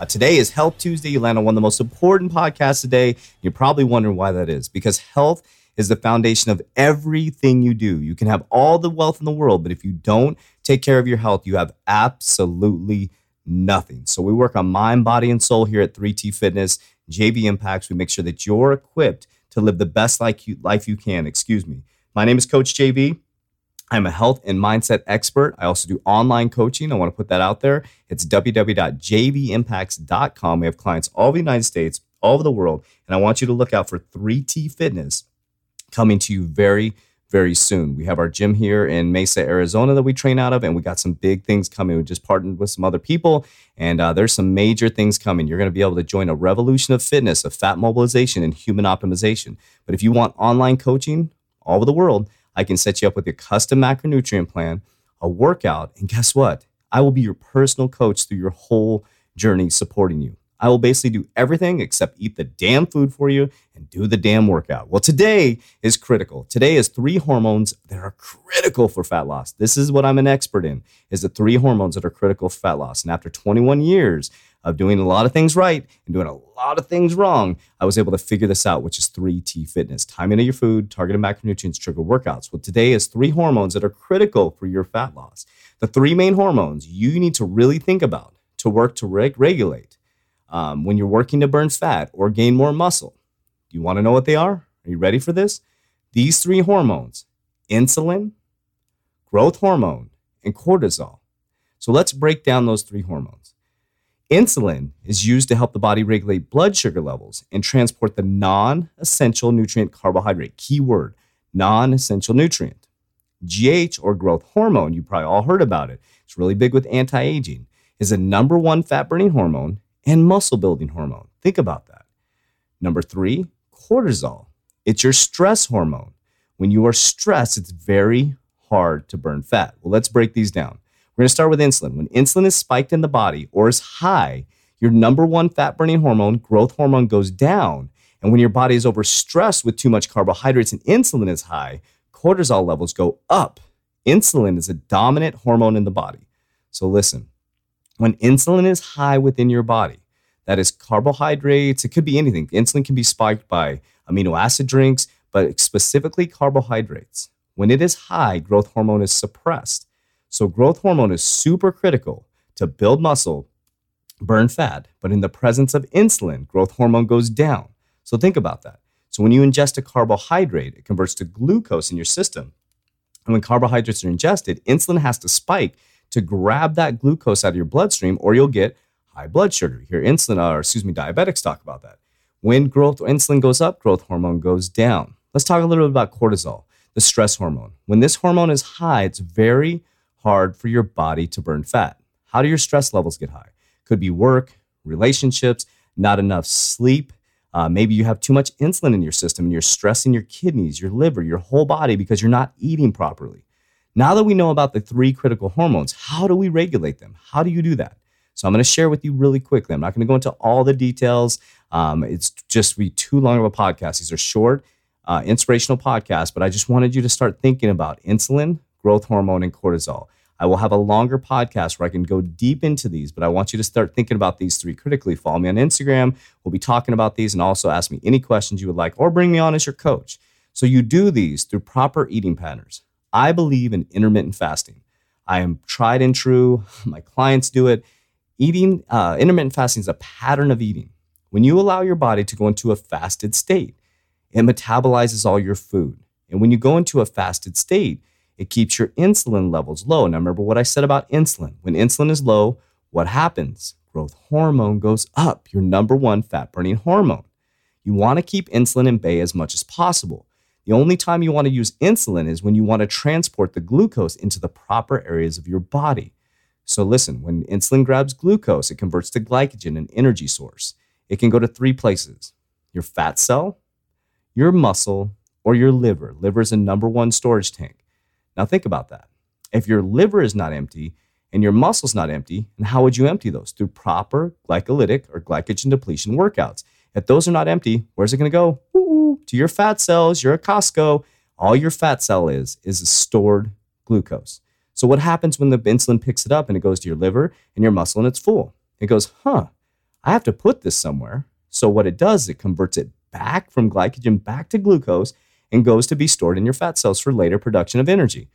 Uh, today is Health Tuesday. You land on one of the most important podcasts today. You're probably wondering why that is because health is the foundation of everything you do. You can have all the wealth in the world, but if you don't take care of your health, you have absolutely nothing. So we work on mind, body, and soul here at 3T Fitness, JV Impacts. We make sure that you're equipped to live the best life you, life you can. Excuse me. My name is Coach JV. I'm a health and mindset expert. I also do online coaching. I want to put that out there. It's www.jvimpacts.com. We have clients all over the United States, all over the world. And I want you to look out for 3T Fitness coming to you very, very soon. We have our gym here in Mesa, Arizona that we train out of, and we got some big things coming. We just partnered with some other people, and uh, there's some major things coming. You're going to be able to join a revolution of fitness, of fat mobilization, and human optimization. But if you want online coaching all over the world, I can set you up with a custom macronutrient plan, a workout, and guess what? I will be your personal coach through your whole journey supporting you. I will basically do everything except eat the damn food for you and do the damn workout. Well, today is critical. Today is three hormones that are critical for fat loss. This is what I'm an expert in, is the three hormones that are critical for fat loss. And after 21 years of doing a lot of things right and doing a lot of things wrong, I was able to figure this out, which is 3T fitness. Timing of your food, targeted macronutrients, trigger workouts. Well, today is three hormones that are critical for your fat loss. The three main hormones you need to really think about to work to reg- regulate um, when you're working to burn fat or gain more muscle. You want to know what they are? Are you ready for this? These three hormones insulin, growth hormone, and cortisol. So let's break down those three hormones. Insulin is used to help the body regulate blood sugar levels and transport the non essential nutrient carbohydrate. Keyword non essential nutrient. GH or growth hormone, you probably all heard about it. It's really big with anti aging, is a number one fat burning hormone and muscle building hormone. Think about that. Number three, cortisol. It's your stress hormone. When you are stressed, it's very hard to burn fat. Well, let's break these down. We're going to start with insulin. When insulin is spiked in the body or is high, your number one fat burning hormone, growth hormone, goes down. And when your body is overstressed with too much carbohydrates and insulin is high, cortisol levels go up. Insulin is a dominant hormone in the body. So listen, when insulin is high within your body, that is carbohydrates, it could be anything. Insulin can be spiked by amino acid drinks, but specifically carbohydrates. When it is high, growth hormone is suppressed. So, growth hormone is super critical to build muscle, burn fat, but in the presence of insulin, growth hormone goes down. So, think about that. So, when you ingest a carbohydrate, it converts to glucose in your system. And when carbohydrates are ingested, insulin has to spike to grab that glucose out of your bloodstream, or you'll get high blood sugar. Hear insulin, or excuse me, diabetics talk about that. When growth insulin goes up, growth hormone goes down. Let's talk a little bit about cortisol, the stress hormone. When this hormone is high, it's very hard for your body to burn fat. How do your stress levels get high? Could be work, relationships, not enough sleep. Uh, maybe you have too much insulin in your system and you're stressing your kidneys, your liver, your whole body because you're not eating properly. Now that we know about the three critical hormones, how do we regulate them? How do you do that? So I'm going to share with you really quickly. I'm not going to go into all the details. Um, it's just be too long of a podcast. These are short, uh, inspirational podcasts, but I just wanted you to start thinking about insulin, growth hormone, and cortisol. I will have a longer podcast where I can go deep into these, but I want you to start thinking about these three critically. Follow me on Instagram. We'll be talking about these and also ask me any questions you would like or bring me on as your coach. So you do these through proper eating patterns. I believe in intermittent fasting. I am tried and true. My clients do it. Eating, uh, intermittent fasting is a pattern of eating. When you allow your body to go into a fasted state, it metabolizes all your food. And when you go into a fasted state, it keeps your insulin levels low. Now, remember what I said about insulin. When insulin is low, what happens? Growth hormone goes up, your number one fat burning hormone. You want to keep insulin in bay as much as possible. The only time you want to use insulin is when you want to transport the glucose into the proper areas of your body. So, listen, when insulin grabs glucose, it converts to glycogen, an energy source. it can go to three places your fat cell, your muscle, or your liver. Liver is a number one storage tank. Now, think about that. If your liver is not empty and your muscle's not empty, and how would you empty those? Through proper glycolytic or glycogen depletion workouts. If those are not empty, where's it going to go? Ooh, to your fat cells. You're a Costco. All your fat cell is is stored glucose. So what happens when the insulin picks it up and it goes to your liver and your muscle and it's full? It goes, huh, I have to put this somewhere. So what it does, it converts it back from glycogen back to glucose and goes to be stored in your fat cells for later production of energy.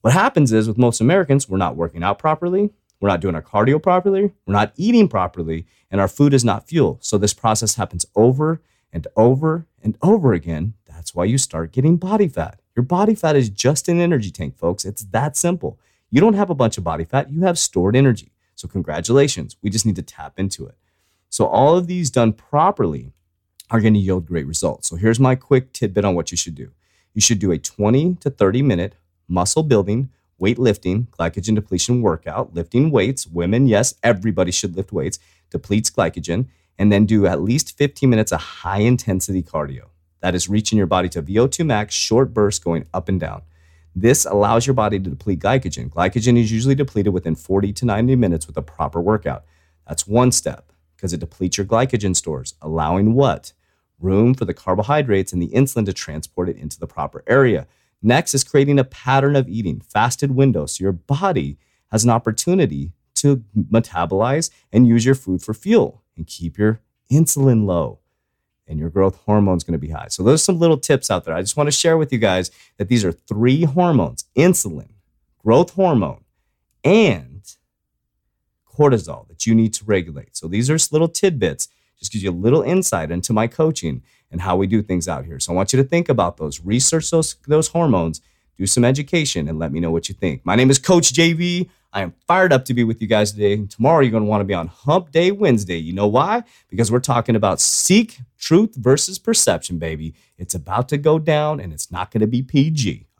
What happens is with most Americans, we're not working out properly, we're not doing our cardio properly, we're not eating properly, and our food is not fuel. So this process happens over and over and over again. That's why you start getting body fat. Your body fat is just an energy tank, folks. It's that simple. You don't have a bunch of body fat, you have stored energy. So, congratulations. We just need to tap into it. So, all of these done properly are going to yield great results. So, here's my quick tidbit on what you should do you should do a 20 to 30 minute muscle building, weightlifting, glycogen depletion workout, lifting weights. Women, yes, everybody should lift weights, depletes glycogen, and then do at least 15 minutes of high intensity cardio. That is reaching your body to VO2 max, short bursts going up and down. This allows your body to deplete glycogen. Glycogen is usually depleted within 40 to 90 minutes with a proper workout. That's one step because it depletes your glycogen stores, allowing what? Room for the carbohydrates and the insulin to transport it into the proper area. Next is creating a pattern of eating, fasted windows, so your body has an opportunity to metabolize and use your food for fuel and keep your insulin low and your growth hormone is going to be high. So those are some little tips out there. I just want to share with you guys that these are three hormones: insulin, growth hormone, and cortisol that you need to regulate. So these are just little tidbits, just gives you a little insight into my coaching and how we do things out here. So I want you to think about those, research those, those hormones, do some education, and let me know what you think. My name is Coach JV. I am fired up to be with you guys today. Tomorrow, you're going to want to be on Hump Day Wednesday. You know why? Because we're talking about seek truth versus perception, baby. It's about to go down and it's not going to be PG.